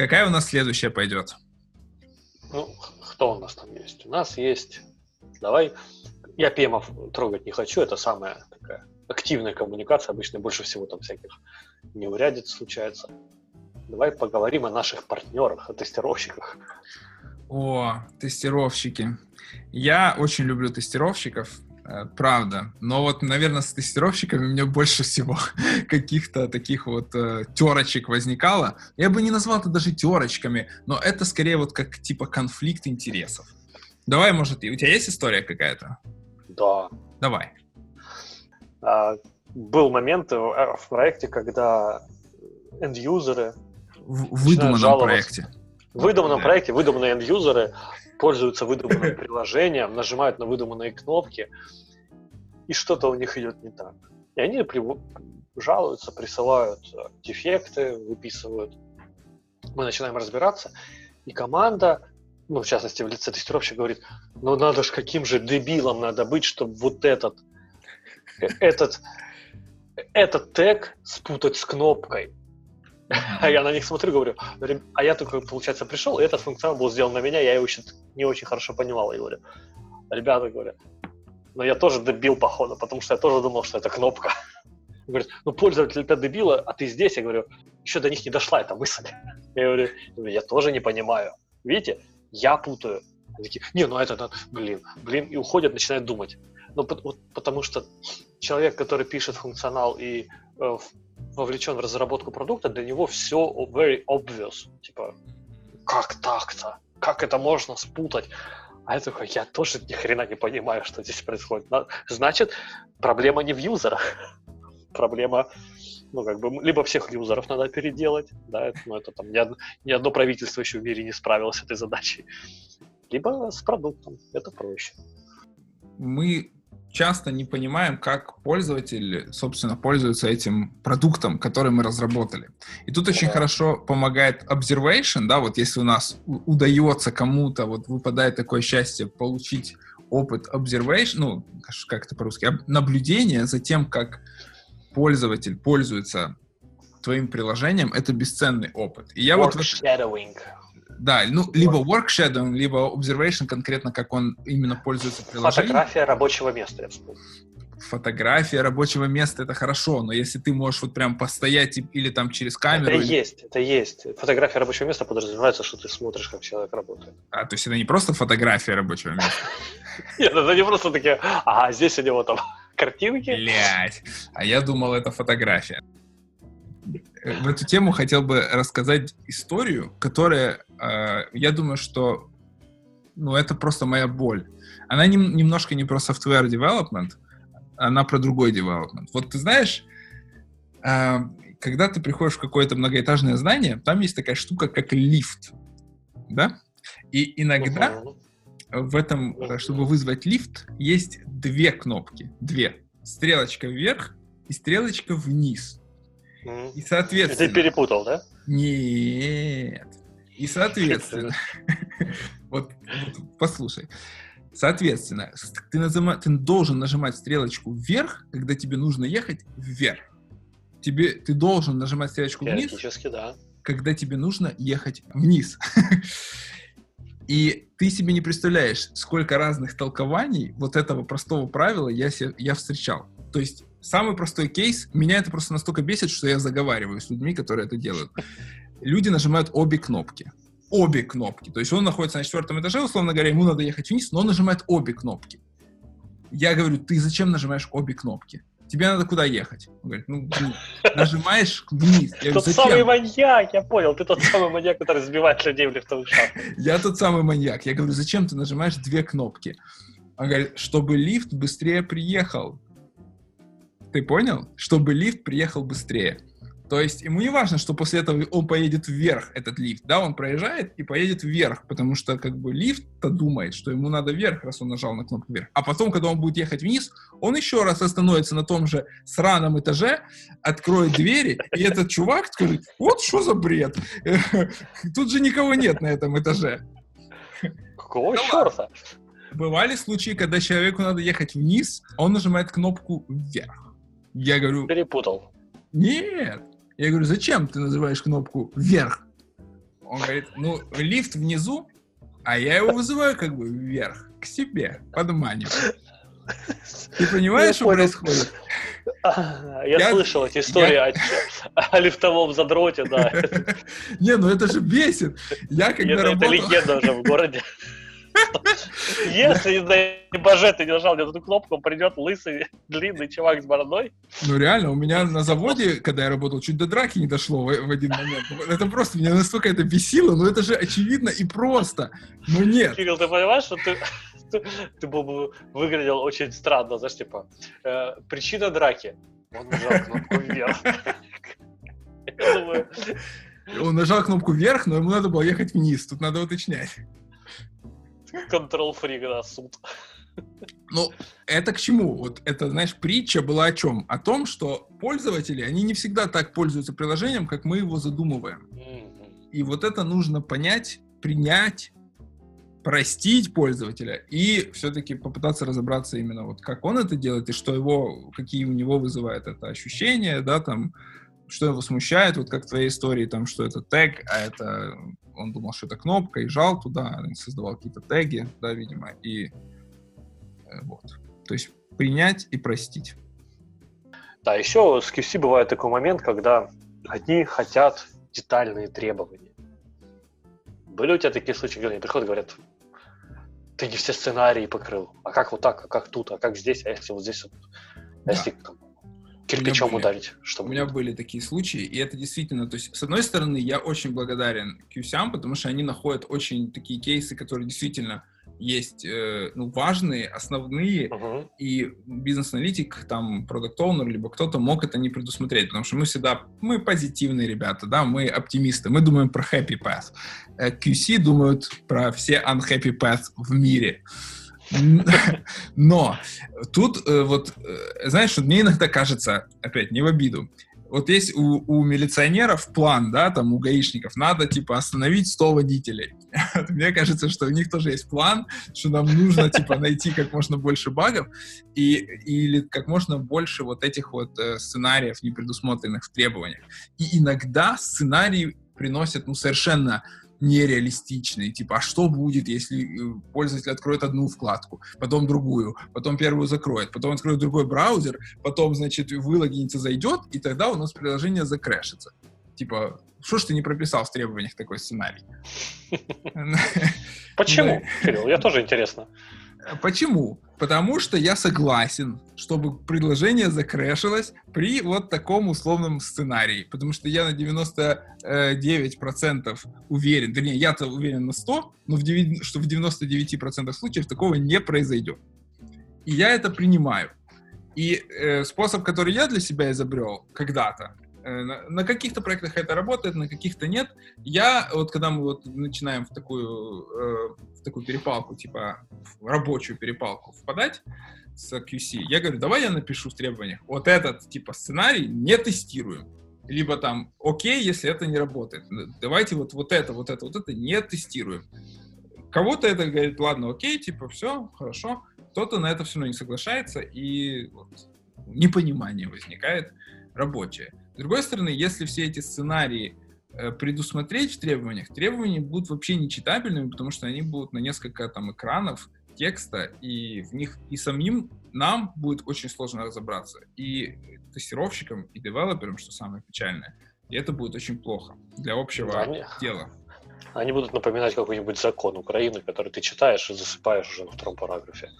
Какая у нас следующая пойдет? Ну, кто у нас там есть? У нас есть... Давай... Я ПМов трогать не хочу, это самая такая активная коммуникация, обычно больше всего там всяких неурядиц случается. Давай поговорим о наших партнерах, о тестировщиках. О, тестировщики. Я очень люблю тестировщиков, правда. Но вот, наверное, с тестировщиками у меня больше всего каких-то таких вот э, терочек возникало. Я бы не назвал это даже терочками, но это скорее вот как типа конфликт интересов. Давай, может, у тебя есть история какая-то? Да. Давай. А, был момент в проекте, когда энд-юзеры в выдуманном проекте. В выдуманном да. проекте выдуманные энд-юзеры пользуются выдуманным приложением, нажимают на выдуманные кнопки, и что-то у них идет не так. И они жалуются, присылают э, дефекты, выписывают. Мы начинаем разбираться, и команда, ну, в частности, в лице тестировщика говорит, ну, надо же, каким же дебилом надо быть, чтобы вот этот, э, этот, этот тег спутать с кнопкой. А я на них смотрю, говорю, а я только, получается, пришел, и этот функционал был сделан на меня, я его еще не очень хорошо понимал, и говорю, ребята, говорю, но я тоже дебил, походу, потому что я тоже думал, что это кнопка. Говорит, ну, пользователь это дебила, а ты здесь, я говорю, еще до них не дошла эта мысль. Я говорю, я тоже не понимаю. Видите, я путаю. Они такие, не, ну это, блин, блин, и уходят, начинают думать. Ну, вот, потому что человек, который пишет функционал и э, вовлечен в разработку продукта, для него все very obvious. Типа, как так-то? Как это можно спутать? А я такой, я тоже ни хрена не понимаю, что здесь происходит. Значит, проблема не в юзерах. Проблема, ну, как бы, либо всех юзеров надо переделать, да, ну, это там ни одно, ни одно правительство еще в мире не справилось с этой задачей, либо с продуктом, это проще. Мы часто не понимаем, как пользователь, собственно, пользуется этим продуктом, который мы разработали. И тут очень хорошо помогает observation, да, вот если у нас удается кому-то, вот выпадает такое счастье получить опыт observation, ну, как это по-русски, наблюдение за тем, как пользователь пользуется твоим приложением, это бесценный опыт. И я Work вот... Shadowing. Да, ну, либо work shadow, либо observation, конкретно как он именно пользуется приложением. Фотография рабочего места, я вспомнил. Фотография рабочего места это хорошо, но если ты можешь вот прям постоять или там через камеру. Это или... есть, это есть. Фотография рабочего места подразумевается, что ты смотришь, как человек работает. А, то есть это не просто фотография рабочего места? Нет, это не просто такие, а здесь у него там картинки. Блять, а я думал, это фотография в эту тему хотел бы рассказать историю, которая, э, я думаю, что, ну, это просто моя боль. Она не, немножко не про software development, она про другой development. Вот ты знаешь, э, когда ты приходишь в какое-то многоэтажное здание, там есть такая штука, как лифт, да? И иногда в этом, чтобы вызвать лифт, есть две кнопки, две. Стрелочка вверх и стрелочка вниз. И соответственно... Ты перепутал, да? Нет. И соответственно... вот, вот послушай. Соответственно, ты, назыма, ты должен нажимать стрелочку вверх, когда тебе нужно ехать вверх. Тебе, ты должен нажимать стрелочку вниз, да. когда тебе нужно ехать вниз. И ты себе не представляешь, сколько разных толкований вот этого простого правила я, себе, я встречал. То есть Самый простой кейс, меня это просто настолько бесит, что я заговариваю с людьми, которые это делают. Люди нажимают обе кнопки. Обе кнопки. То есть он находится на четвертом этаже, условно говоря, ему надо ехать вниз, но он нажимает обе кнопки. Я говорю, ты зачем нажимаешь обе кнопки? Тебе надо куда ехать? Он говорит, ну, нажимаешь вниз. Я тот говорю, самый маньяк, я понял, ты тот самый маньяк, который сбивает людей в лифтовых шахтах. Я тот самый маньяк. Я говорю, зачем ты нажимаешь две кнопки? Он говорит, чтобы лифт быстрее приехал. Ты понял? Чтобы лифт приехал быстрее. То есть ему не важно, что после этого он поедет вверх, этот лифт, да, он проезжает и поедет вверх, потому что как бы лифт-то думает, что ему надо вверх, раз он нажал на кнопку вверх. А потом, когда он будет ехать вниз, он еще раз остановится на том же сраном этаже, откроет двери, и этот чувак скажет, вот что за бред, тут же никого нет на этом этаже. Какого черта? Бывали случаи, когда человеку надо ехать вниз, а он нажимает кнопку вверх. Я говорю... Перепутал. Нет. Я говорю, зачем ты называешь кнопку вверх? Он говорит, ну, лифт внизу, а я его вызываю как бы вверх, к себе, подманиваю. Ты понимаешь, что происходит? Я, я слышал эти истории я... о, о лифтовом задроте, да. Не, ну это же бесит. Я когда это, работал... это легенда уже в городе. Если, не боже, ты не нажал на эту кнопку, он придет лысый, длинный чувак с бородой. Ну реально, у меня на заводе, когда я работал, чуть до драки не дошло в, в один момент. Это просто, меня настолько это бесило, но это же очевидно и просто. Но нет. Кирилл, ты понимаешь, что ты, ты, ты был бы выглядел очень странно, знаешь, типа, э, причина драки. Он нажал кнопку вверх. Я думаю... Он нажал кнопку вверх, но ему надо было ехать вниз. Тут надо уточнять. Control фрик, да, суд. Ну, это к чему? Вот это, знаешь, притча была о чем? О том, что пользователи, они не всегда так пользуются приложением, как мы его задумываем. И вот это нужно понять, принять, простить пользователя и все-таки попытаться разобраться именно вот как он это делает и что его, какие у него вызывает это ощущение, да, там, что его смущает, вот как в твоей истории, там, что это тег, а это он думал, что это кнопка, и жал туда, создавал какие-то теги, да, видимо, и э, вот. То есть принять и простить. Да, еще с QC бывает такой момент, когда одни хотят детальные требования. Были у тебя такие случаи, когда они приходят и говорят, ты не все сценарии покрыл, а как вот так, а как тут, а как здесь, а если вот здесь вот, а да. если там, кирпичом были, ударить. Чтобы... У меня были такие случаи, и это действительно, то есть, с одной стороны, я очень благодарен QSAM, потому что они находят очень такие кейсы, которые действительно есть э, ну, важные, основные, uh-huh. и бизнес-аналитик, там, продукт оунер либо кто-то мог это не предусмотреть, потому что мы всегда, мы позитивные ребята, да, мы оптимисты, мы думаем про happy path. Э, QC думают про все unhappy path в мире. Но тут э, вот, э, знаешь, мне иногда кажется, опять, не в обиду, вот есть у, у милиционеров план, да, там у гаишников, надо, типа, остановить 100 водителей. Мне кажется, что у них тоже есть план, что нам нужно, типа, найти как можно больше багов и, или как можно больше вот этих вот э, сценариев, не предусмотренных в требованиях. И иногда сценарии приносят, ну, совершенно нереалистичные. Типа, а что будет, если э, пользователь откроет одну вкладку, потом другую, потом первую закроет, потом откроет другой браузер, потом, значит, вылогинится, зайдет, и тогда у нас приложение закрэшится. Типа, что ж ты не прописал в требованиях такой сценарий? Почему, Кирилл? Я тоже интересно. Почему? Потому что я согласен, чтобы предложение закрэшилось при вот таком условном сценарии. Потому что я на 99% уверен, вернее, я-то уверен на 100, но в 9, что в 99% случаев такого не произойдет. И я это принимаю. И э, способ, который я для себя изобрел когда-то, на каких-то проектах это работает, на каких-то нет. Я, вот когда мы вот начинаем в такую, э, в такую перепалку, типа в рабочую перепалку впадать с QC, я говорю, давай я напишу в требованиях, вот этот типа сценарий не тестируем. Либо там, окей, если это не работает. Давайте вот, вот это, вот это, вот это не тестируем. Кого-то это говорит, ладно, окей, типа, все, хорошо. Кто-то на это все равно не соглашается, и вот, непонимание возникает рабочее. С другой стороны, если все эти сценарии э, предусмотреть в требованиях, требования будут вообще нечитабельными, потому что они будут на несколько там экранов текста, и в них и самим нам будет очень сложно разобраться, и тестировщикам, и девелоперам, что самое печальное, и это будет очень плохо для общего да, дела. Они будут напоминать какой-нибудь закон Украины, который ты читаешь и засыпаешь уже на втором параграфе.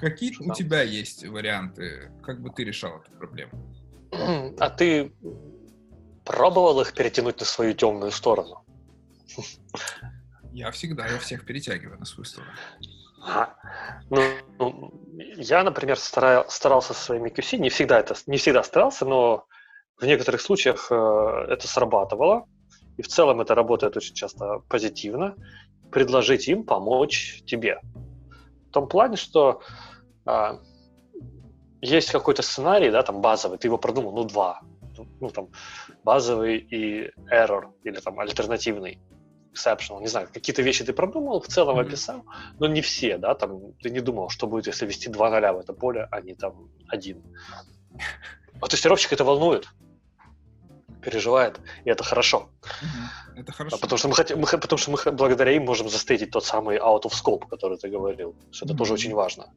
Какие у тебя есть варианты, как бы ты решал эту проблему? А ты пробовал их перетянуть на свою темную сторону? Я всегда, я всех перетягиваю на свою сторону. А, ну, ну, я, например, старал, старался со своими QC, не всегда это, не всегда старался, но в некоторых случаях э, это срабатывало, и в целом это работает очень часто позитивно, предложить им помочь тебе. В том плане, что э, есть какой-то сценарий, да, там базовый, ты его продумал, ну, два, ну, там, базовый и error, или там альтернативный, exceptional, не знаю, какие-то вещи ты продумал, в целом mm-hmm. описал, но не все, да, там, ты не думал, что будет, если ввести два ноля в это поле, а не там один. А тестировщик это волнует. переживает, и это хорошо. Это хорошо. Потому что мы хотим, мы, потому что мы благодаря им можем застейтить тот самый out of scope, который ты говорил, что это тоже очень важно.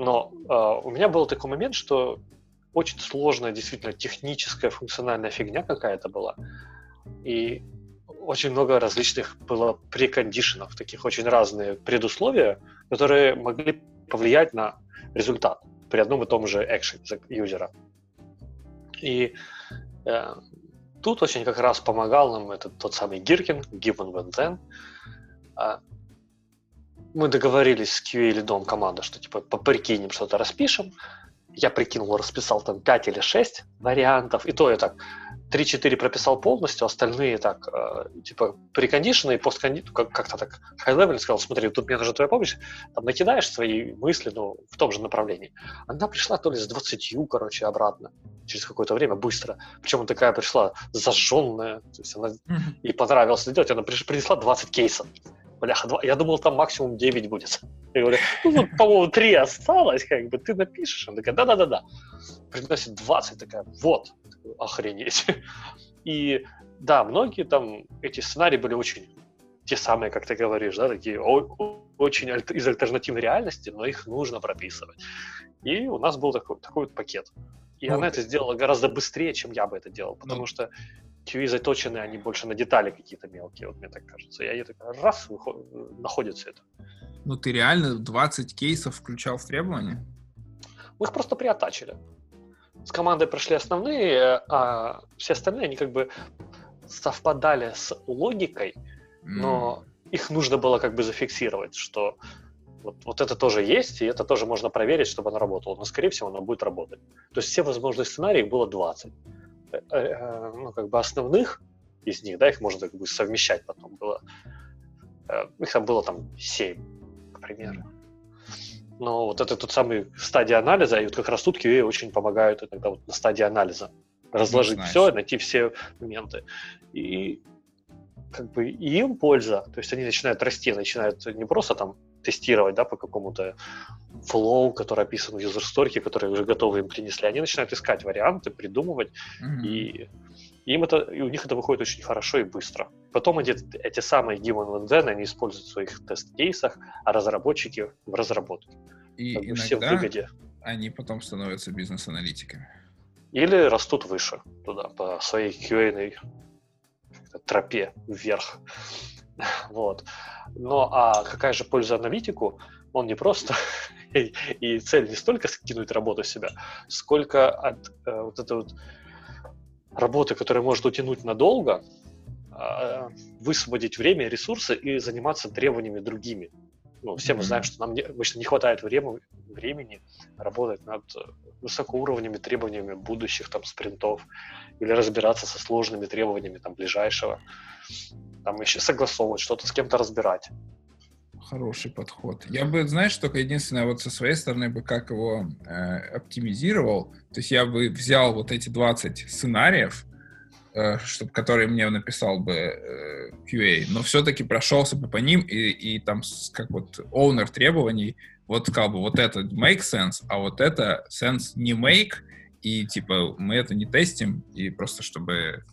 Но э, у меня был такой момент, что очень сложная, действительно техническая, функциональная фигня какая-то была. И очень много различных было прекондишенов, таких очень разные предусловия, которые могли повлиять на результат при одном и том же экшене юзера. И э, тут очень как раз помогал нам этот тот самый Гиркин, Given When Then. А, мы договорились с QA лидом команды, что типа поприкинем, что-то распишем. Я прикинул, расписал там 5 или 6 вариантов, и то я так 3-4 прописал полностью, остальные так, э, типа, прикондишены и посткондишены, как- как-то так high-level сказал, смотри, тут мне нужна твоя помощь, там накидаешь свои мысли, ну, в том же направлении. Она пришла то ли с 20, короче, обратно, через какое-то время, быстро. Причем такая пришла зажженная, то есть она ей понравилось это делать, она приш- принесла 20 кейсов. Бляха, два- я думал, там максимум 9 будет. Я говорю, ну, по-моему, 3 осталось, как бы, ты напишешь? Она такая, да-да-да-да. Приносит 20, такая, вот, охренеть. И да, многие там, эти сценарии были очень те самые, как ты говоришь, да, такие очень альт- из альтернативной реальности, но их нужно прописывать. И у нас был такой, такой вот пакет. И Ну, она это сделала гораздо быстрее, чем я бы это делал, потому Ну. что QE заточены, они больше на детали какие-то мелкие, вот мне так кажется. И они так раз, выход- находится это. Ну, ты реально 20 кейсов включал в требования? Мы их просто приотачили. С командой прошли основные, а все остальные, они как бы совпадали с логикой, но их нужно было как бы зафиксировать, что вот, вот это тоже есть, и это тоже можно проверить, чтобы оно работало. Но, скорее всего, оно будет работать. То есть все возможные сценарии, их было 20. Э, э, Ну, как бы основных из них, да, их можно как бы совмещать потом было. э, Их там было там 7, к примеру. Но вот это тот самый стадия анализа, и вот как раз тут QA очень помогают иногда вот на стадии анализа разложить все, найти все моменты. И как бы и им польза, то есть они начинают расти, начинают не просто там тестировать, да, по какому-то флоу, который описан в story, которые уже готовы им принесли, они начинают искать варианты, придумывать, Мгм. и им это, и у них это выходит очень хорошо и быстро. Потом эти, эти самые given then они используют в своих тест-кейсах, а разработчики в разработке. И Как бы все в иногда выгоде. они потом становятся бизнес-аналитиками. Или растут выше туда, по своей QA тропе вверх. Вот. Но а какая же польза аналитику? Он не просто и, цель не столько скинуть работу себя, сколько от э, вот этой вот работы, которая может утянуть надолго, э, высвободить время, ресурсы и заниматься требованиями другими. Ну, все мы знаем, что нам не, обычно не хватает времени, времени работать над высокоуровневыми требованиями будущих там спринтов или разбираться со сложными требованиями там ближайшего, там еще согласовывать что-то с кем-то разбирать. Хороший подход. Я бы, знаешь, только единственное, вот со своей стороны бы как его э, оптимизировал. То есть я бы взял вот эти 20 сценариев, э, чтоб, которые мне написал бы э, QA, но все-таки прошелся бы по ним и, и там как вот owner требований вот сказал бы, вот это make sense, а вот это sense не make, и типа мы это не тестим, и просто чтобы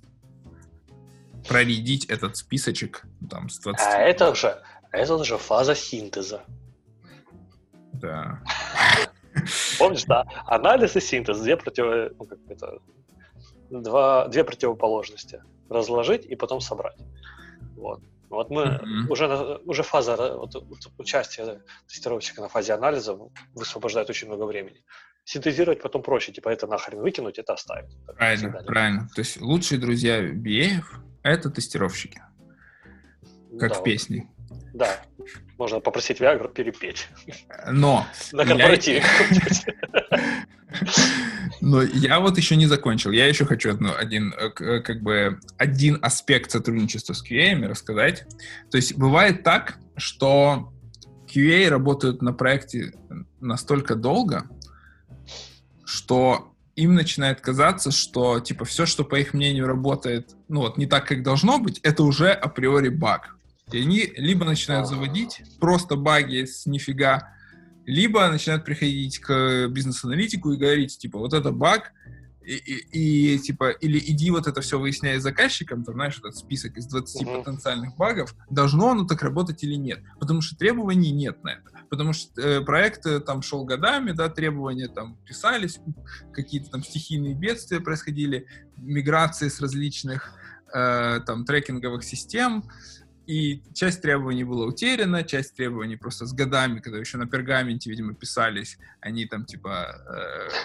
проредить этот списочек там с 20. А это уже, это уже фаза синтеза. Да. Помнишь, да? Анализ и синтез, две против... ну, как это, два, две противоположности. Разложить и потом собрать. Вот. Вот мы Мгм. уже, уже фаза ра- вот, вот участия тестировщика на фазе анализа высвобождает очень много времени. Синтезировать потом проще, типа это нахрен выкинуть, это оставить. Правильно, всегда. правильно. То есть лучшие друзья BA — это тестировщики, как Да, в вот, песне. Да. Можно попросить Виагру перепеть Но, на корпоративе. но я вот еще не закончил. Я еще хочу одну, один, э, э, как бы, один аспект сотрудничества с QA рассказать. То есть бывает так, что QA работают на проекте настолько долго, что им начинает казаться, что типа все, что по их мнению работает, ну вот не так, как должно быть, это уже априори баг. И они либо начинают заводить просто баги с нифига, либо начинают приходить к бизнес-аналитику и говорить, типа, вот это баг, и, и, и типа, или иди вот это все выясняй с заказчиком, там, знаешь, этот список из 20 Мгм. потенциальных багов, должно оно так работать или нет. Потому что требований нет на это. Потому что э, проект э, там шел годами, да, требования там писались, какие-то там стихийные бедствия происходили, миграции с различных э, там трекинговых систем, и часть требований была утеряна, часть требований просто с годами, когда еще на пергаменте, видимо, писались, они там типа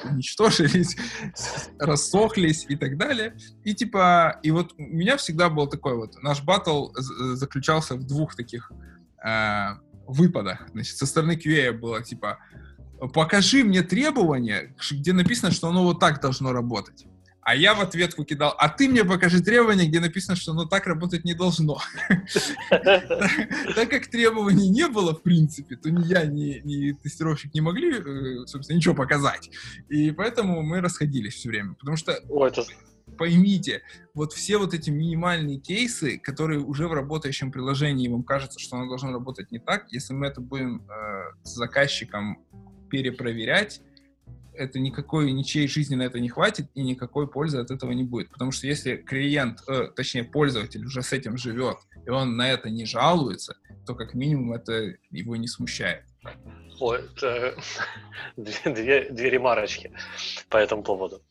э, уничтожились, рассохлись и так далее. И типа, и вот у меня всегда был такой вот, наш батл з- заключался в двух таких э, выпадах. Значит, со стороны QA было типа, покажи мне требование, где написано, что оно вот так должно работать. А я в ответку кидал, а ты мне покажи требование, где написано, что оно так работать не должно. Так как требований не было, в принципе, то ни я, ни, тестировщик не могли, э, собственно, ничего показать. И поэтому мы расходились все время. Потому что поймите, вот все вот эти минимальные кейсы, которые уже в работающем приложении, вам кажется, что оно должно работать не так, если мы это будем э, с заказчиком перепроверять, это никакой, ничьей жизни на это не хватит, и никакой пользы от этого не будет. Потому что если клиент, э, точнее пользователь уже с этим живет, и он на это не жалуется, то как минимум это его не смущает. Ой, это две, две, ремарочки по этому поводу.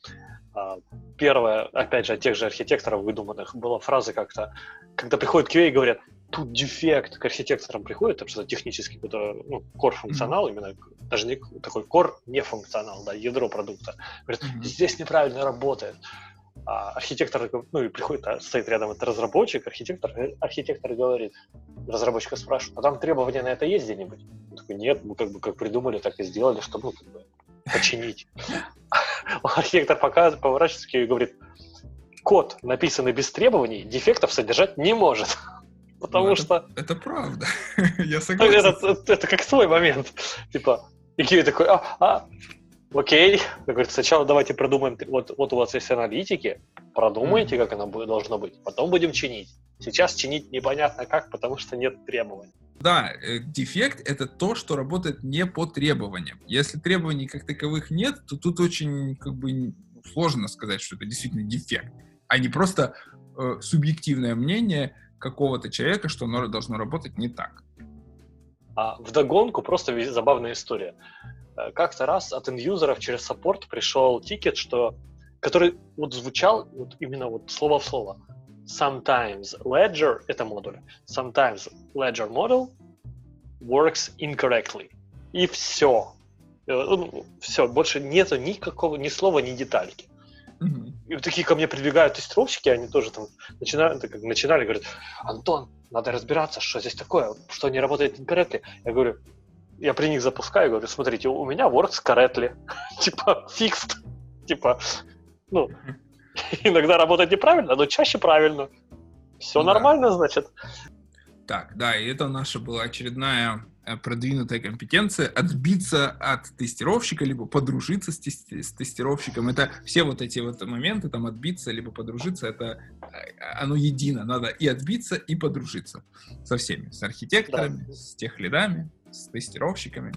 А, Первое, опять же, от тех же архитекторов выдуманных, была фраза как-то, когда приходят QA и говорят, тут дефект, к архитекторам приходит, там что-то технический какой-то, ну, core функционал, именно даже не такой core не функционал, да, ядро продукта. Говорят, Мгм. здесь неправильно работает. А архитектор, ну и приходит, а стоит рядом это разработчик, архитектор, э, архитектор говорит, разработчика спрашивает, а там требования на это есть где-нибудь? Он такой, нет, мы как бы как придумали, так и сделали, чтобы ну, как бы, починить. Архитектор показывает, поворачивается и говорит, код, написанный без требований, дефектов содержать не может. Потому Ну, это- что Это правда. Я ну, согласен. это, это- это как твой момент. Типа, и Киви такой, а, а, окей. Он говорит, сначала давайте продумаем, вот, вот у вас есть аналитики, продумайте, как оно будет, должно быть, потом будем чинить. Сейчас чинить непонятно как, потому что нет требований. Да, э, дефект — это то, что работает не по требованиям. Если требований как таковых нет, то тут очень как бы сложно сказать, что это действительно дефект, а не просто э, субъективное мнение какого-то человека, что оно должно работать не так. А вдогонку просто ве- забавная история. Э, Как-то раз от end user ов через саппорт пришел тикет, что, который вот звучал вот именно вот слово в слово. Sometimes ledger — это модуль. Sometimes ledger model works incorrectly. И все. Все, больше нету никакого, ни слова, ни детальки. Мгм. И вот такие ко мне прибегают тестировщики, они тоже там начинают, так как начинали, говорят, Антон, надо разбираться, что здесь такое, что не работает incorrectly. Я говорю, я при них запускаю, говорю, смотрите, у меня works correctly, типа fixed, типа, ну, иногда работает неправильно, но чаще правильно. Все Ну да. нормально, значит. Так, да, и это наша была очередная продвинутая компетенция отбиться от тестировщика, либо подружиться с, тести- с тестировщиком. Это все вот эти вот моменты, там отбиться, либо подружиться, это э, оно едино. Надо и отбиться, и подружиться со всеми, с архитекторами, с тех лидами, с тестировщиками.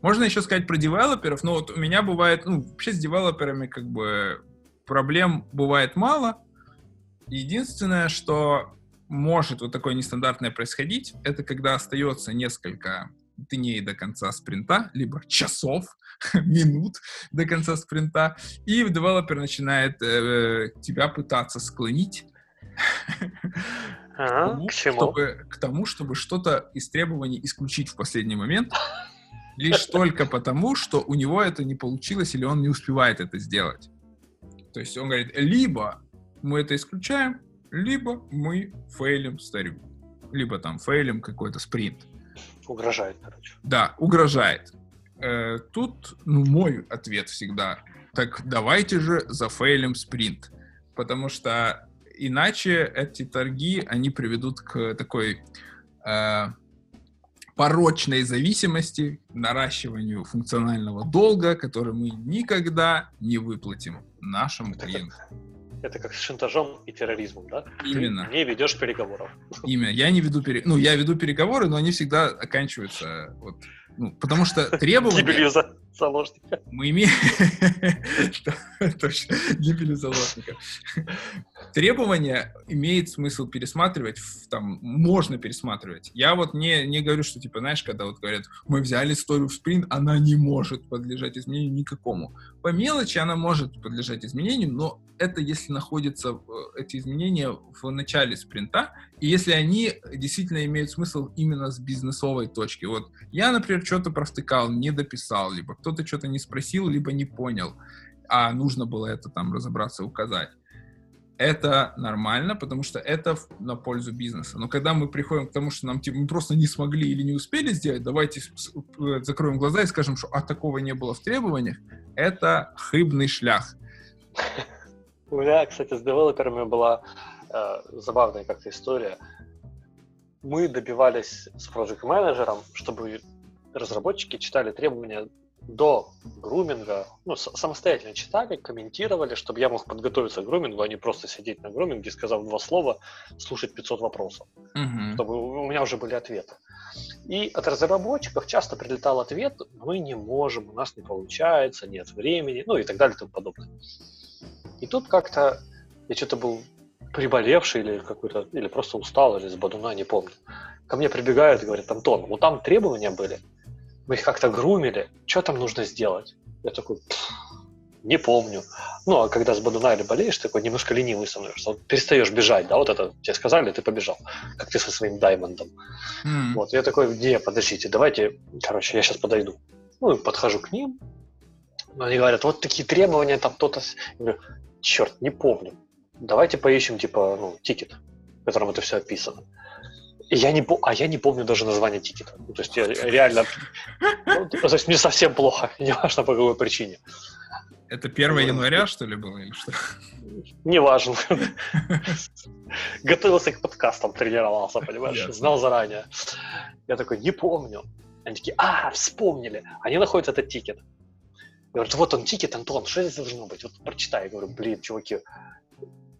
Можно еще сказать про девелоперов, но вот у меня бывает, ну, вообще с девелоперами как бы проблем бывает мало. Единственное, что может вот такое нестандартное происходить, это когда остается несколько дней до конца спринта, либо часов, минут до конца спринта, и девелопер начинает э, тебя пытаться склонить Ага, тому, к чему? чтобы, к тому, чтобы что-то из требований исключить в последний момент, лишь только потому, что у него это не получилось или он не успевает это сделать. То есть он говорит, либо мы это исключаем, либо мы фейлим старю. Либо там фейлим какой-то спринт. Угрожает, короче. Да, угрожает. Э, тут, ну, мой ответ всегда, так давайте же зафейлим спринт. Потому что иначе эти торги, они приведут к такой э, порочной зависимости, наращиванию функционального долга, который мы никогда не выплатим нашему клиенту. Это как с шантажом и терроризмом, да? Именно. Ты не ведешь переговоров. Имя. Я не веду пере... ну я веду переговоры, но они всегда оканчиваются вот, ну, потому что требования Гибелью за... заложника. Мы имеем... Точно, гибель заложника. Требования имеет смысл пересматривать, там, можно пересматривать. Я вот не, не говорю, что, типа, знаешь, когда вот говорят, мы взяли историю в спринт, она не может подлежать изменению никакому. По мелочи она может подлежать изменению, но это если находятся э, эти изменения в начале спринта, и если они действительно имеют смысл именно с бизнесовой точки. Вот я, например, что-то провтыкал, не дописал, либо кто-то что-то не спросил, либо не понял, а нужно было это там разобраться, указать. Это нормально, потому что это на пользу бизнеса. Но когда мы приходим к тому, что нам типа, мы просто не смогли или не успели сделать, давайте э, закроем глаза и скажем, что а такого не было в требованиях, это хыбный шлях. У меня, кстати, с девелоперами была э, забавная как-то история. Мы добивались с проект менеджером чтобы разработчики читали требования до груминга, ну, самостоятельно читали, комментировали, чтобы я мог подготовиться к грумингу, а не просто сидеть на груминге, сказав два слова, слушать 500 вопросов, mm-hmm. чтобы у меня уже были ответы. И от разработчиков часто прилетал ответ, мы не можем, у нас не получается, нет времени, ну и так далее и тому подобное. И тут как-то я что-то был приболевший или какой-то, или просто устал, или с бадуна, не помню. Ко мне прибегают и говорят, Антон, вот там требования были, мы их как-то грумили, что там нужно сделать? Я такой, не помню. Ну, а когда с бадуна или болеешь, такой немножко ленивый становишься. Вот перестаешь бежать, да, вот это тебе сказали, ты побежал, как ты со своим даймондом. Mm. Вот, я такой, не, подождите, давайте, короче, я сейчас подойду. Ну, и подхожу к ним, они говорят, вот такие требования, там кто-то... Я говорю, черт, не помню. Давайте поищем, типа, ну, тикет, в котором это все описано. Я не, а я не помню даже название тикета. Ну, то есть я реально... Ну, то есть мне совсем плохо, неважно по какой причине. Это 1 января, что ли, было или что? Неважно. Готовился к подкастам, тренировался, понимаешь? Знал заранее. Я такой, не помню. Они такие, а, вспомнили. Они находят этот тикет. Говорят, вот он тикет, Антон, что здесь должно быть? Вот прочитай. Я говорю, блин, чуваки,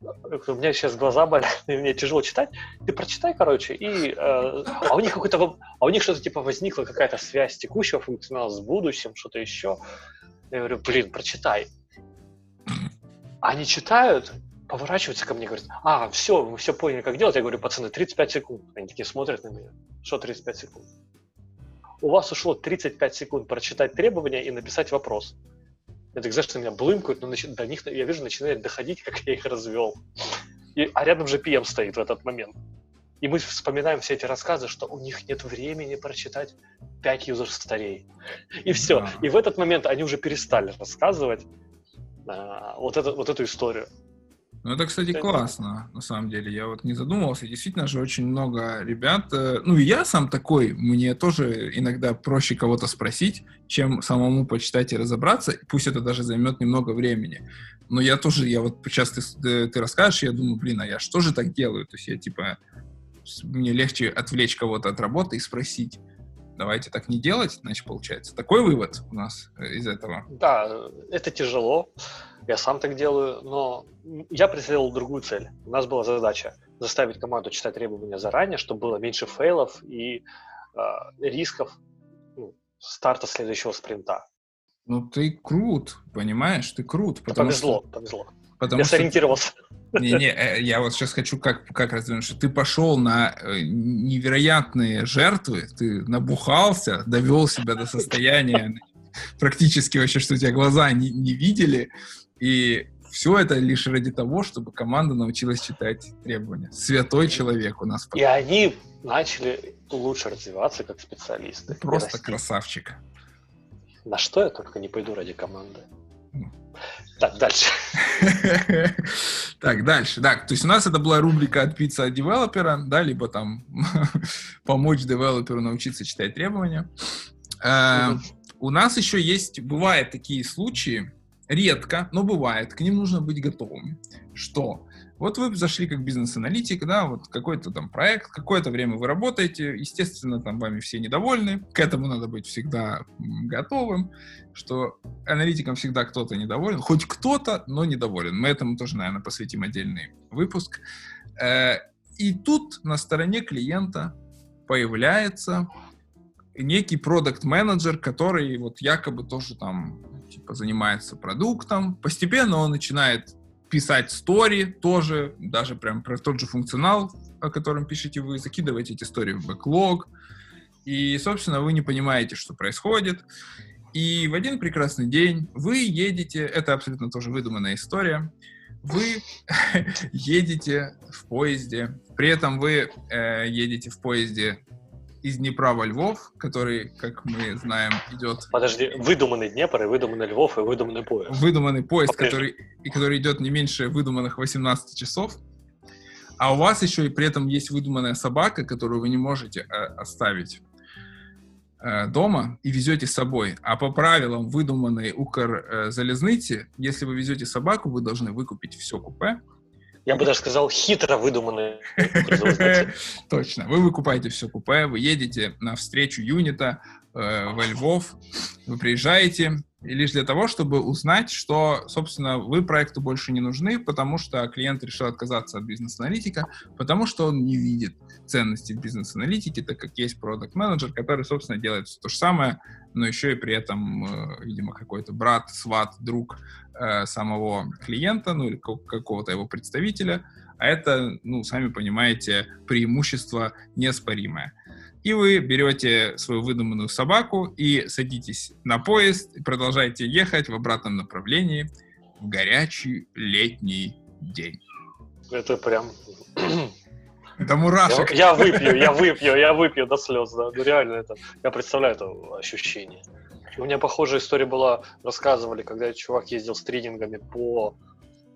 у меня сейчас глаза болят, и мне тяжело читать. Ты прочитай, короче, и э, а у них какой-то, а у них что-то типа возникла какая-то связь текущего функционала с будущим, что-то еще. Я говорю, блин, прочитай. Они читают, поворачиваются ко мне, говорят, а, все, мы все поняли, как делать. Я говорю, пацаны, 35 секунд. Они такие смотрят на меня. Что 35 секунд? у вас ушло 35 секунд прочитать требования и написать вопрос. Я так, знаешь, что меня блымкают, но до них, я вижу, начинает доходить, как я их развел. И, а рядом же PM стоит в этот момент. И мы вспоминаем все эти рассказы, что у них нет времени прочитать 5 юзер старей. И все. Да. И в этот момент они уже перестали рассказывать а, вот, это, вот эту историю. Ну, это, кстати, классно, на самом деле. Я вот не задумывался. Действительно же очень много ребят... Э, ну, и я сам такой. Мне тоже иногда проще кого-то спросить, чем самому почитать и разобраться. Пусть это даже займет немного времени. Но я тоже, я вот сейчас ты, ты, ты расскажешь, я думаю, блин, а я что же так делаю? То есть я, типа, мне легче отвлечь кого-то от работы и спросить. Давайте так не делать, значит, получается. Такой вывод у нас э, из этого. Да, это тяжело я сам так делаю, но я преследовал другую цель. У нас была задача заставить команду читать требования заранее, чтобы было меньше фейлов и э, рисков ну, старта следующего спринта. Ну ты крут, понимаешь? Ты крут. Потому повезло, что... повезло. Потому я что... сориентировался. Не-не, э, я вот сейчас хочу как, как развернуть, что ты пошел на э, невероятные жертвы, ты набухался, довел себя до состояния практически вообще, что у тебя глаза не, не видели, и все это лишь ради того, чтобы команда научилась читать требования. Святой человек у нас. И они начали лучше развиваться как специалисты. Просто красавчик. На что я только не пойду ради команды. Ну. Так, дальше. Так, дальше. Так, то есть у нас это была рубрика от пицца от девелопера, да, либо там помочь девелоперу научиться читать требования. У нас еще есть, бывают такие случаи, редко, но бывает, к ним нужно быть готовым. Что? Вот вы зашли как бизнес-аналитик, да, вот какой-то там проект, какое-то время вы работаете, естественно, там вами все недовольны, к этому надо быть всегда готовым, что аналитикам всегда кто-то недоволен, хоть кто-то, но недоволен. Мы этому тоже, наверное, посвятим отдельный выпуск. Э, и тут на стороне клиента появляется некий продукт-менеджер, который вот якобы тоже там типа занимается продуктом. Постепенно он начинает писать стори тоже, даже прям про тот же функционал, о котором пишете вы, закидываете эти истории в бэклог, и, собственно, вы не понимаете, что происходит. И в один прекрасный день вы едете, это абсолютно тоже выдуманная история, вы едете в поезде, при этом вы э, едете в поезде из Днепра во Львов, который, как мы знаем, идет... Подожди, выдуманный Днепр и выдуманный Львов и выдуманный поезд. Выдуманный поезд, который, и который идет не меньше выдуманных 18 часов. А у вас еще и при этом есть выдуманная собака, которую вы не можете э, оставить э, дома и везете с собой. А по правилам выдуманной Укр э, залезницы, если вы везете собаку, вы должны выкупить все купе, я бы даже сказал, хитро выдуманные. Точно. Вы выкупаете все купе, вы едете на встречу юнита э, во Львов, вы приезжаете, и лишь для того, чтобы узнать, что, собственно, вы проекту больше не нужны, потому что клиент решил отказаться от бизнес-аналитика, потому что он не видит ценности в бизнес-аналитике, так как есть продукт менеджер который, собственно, делает все то же самое, но еще и при этом, э, видимо, какой-то брат, сват, друг э, самого клиента, ну или какого-то его представителя, а это, ну, сами понимаете, преимущество неоспоримое. И вы берете свою выдуманную собаку и садитесь на поезд и продолжаете ехать в обратном направлении в горячий летний день. Это прям... Это мурашек. Я, я выпью, я выпью, я выпью до слез, да. Ну реально это, я представляю это ощущение. У меня похожая история была, рассказывали, когда чувак ездил с тренингами по,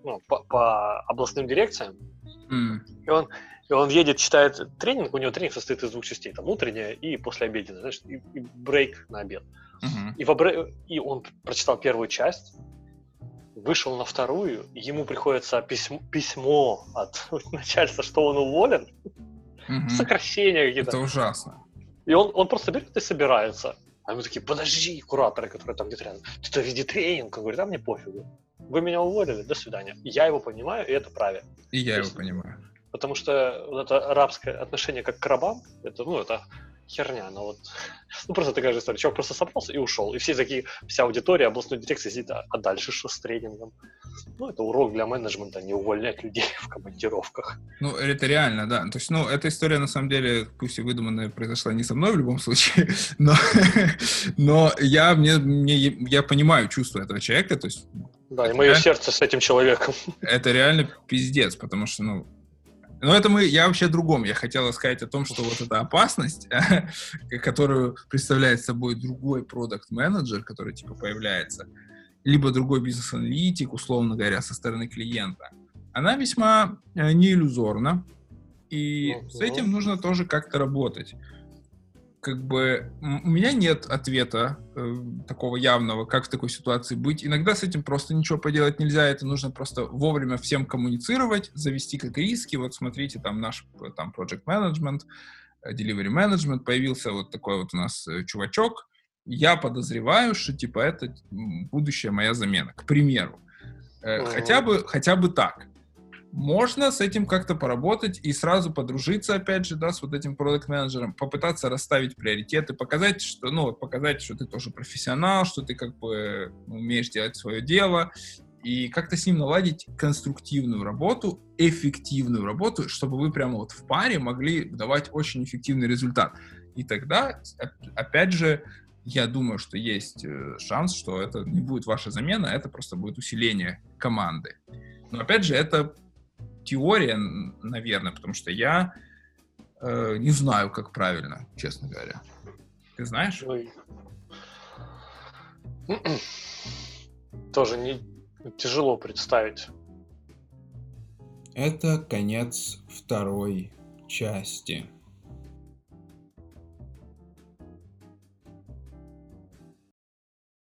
ну, по, по областным дирекциям, mm. и он и он едет, читает тренинг, у него тренинг состоит из двух частей, там утренняя и послеобеденная, знаешь, и, и брейк на обед. Uh-huh. И, в и он прочитал первую часть, вышел на вторую, ему приходится письмо, письмо от начальства, что он уволен, uh-huh. сокращения какие-то. Это ужасно. И он, он просто берет и собирается. А мы такие, подожди, кураторы, которые там где-то рядом, ты-то веди тренинг. Он говорит, а мне пофигу. Вы меня уволили, до свидания. Я его понимаю, и это правильно. И я его понимаю. Потому что вот это рабское отношение как к рабам, это, ну, это херня, но вот, ну, просто такая же история. Человек просто собрался и ушел. И все такие, вся аудитория областной дирекции сидит, а, а дальше что с тренингом? Ну, это урок для менеджмента, не увольнять людей в командировках. Ну, это реально, да. То есть, ну, эта история, на самом деле, пусть и выдуманная, произошла не со мной в любом случае, но, но я, мне, мне, я понимаю чувство этого человека, то есть... Да, и мое сердце с этим человеком. Это реально пиздец, потому что, ну, но это мы, я вообще о другом. Я хотела сказать о том, что вот эта опасность, которую представляет собой другой продукт-менеджер, который типа появляется, либо другой бизнес-аналитик, условно говоря, со стороны клиента, она весьма э, не иллюзорна, и с этим нужно тоже как-то работать как бы у меня нет ответа э, такого явного, как в такой ситуации быть. Иногда с этим просто ничего поделать нельзя, это нужно просто вовремя всем коммуницировать, завести как риски. Вот смотрите, там наш там project management, э, delivery management, появился вот такой вот у нас э, чувачок. Я подозреваю, что типа это будущая моя замена, к примеру. Э, хотя бы, хотя бы так можно с этим как-то поработать и сразу подружиться, опять же, да, с вот этим продукт менеджером попытаться расставить приоритеты, показать, что, ну, показать, что ты тоже профессионал, что ты как бы умеешь делать свое дело, и как-то с ним наладить конструктивную работу, эффективную работу, чтобы вы прямо вот в паре могли давать очень эффективный результат. И тогда, опять же, я думаю, что есть э, шанс, что это не будет ваша замена, а это просто будет усиление команды. Но опять же, это теория, наверное, потому что я э, не знаю, как правильно, честно говоря. Ты знаешь? Тоже не тяжело представить. Это конец второй части.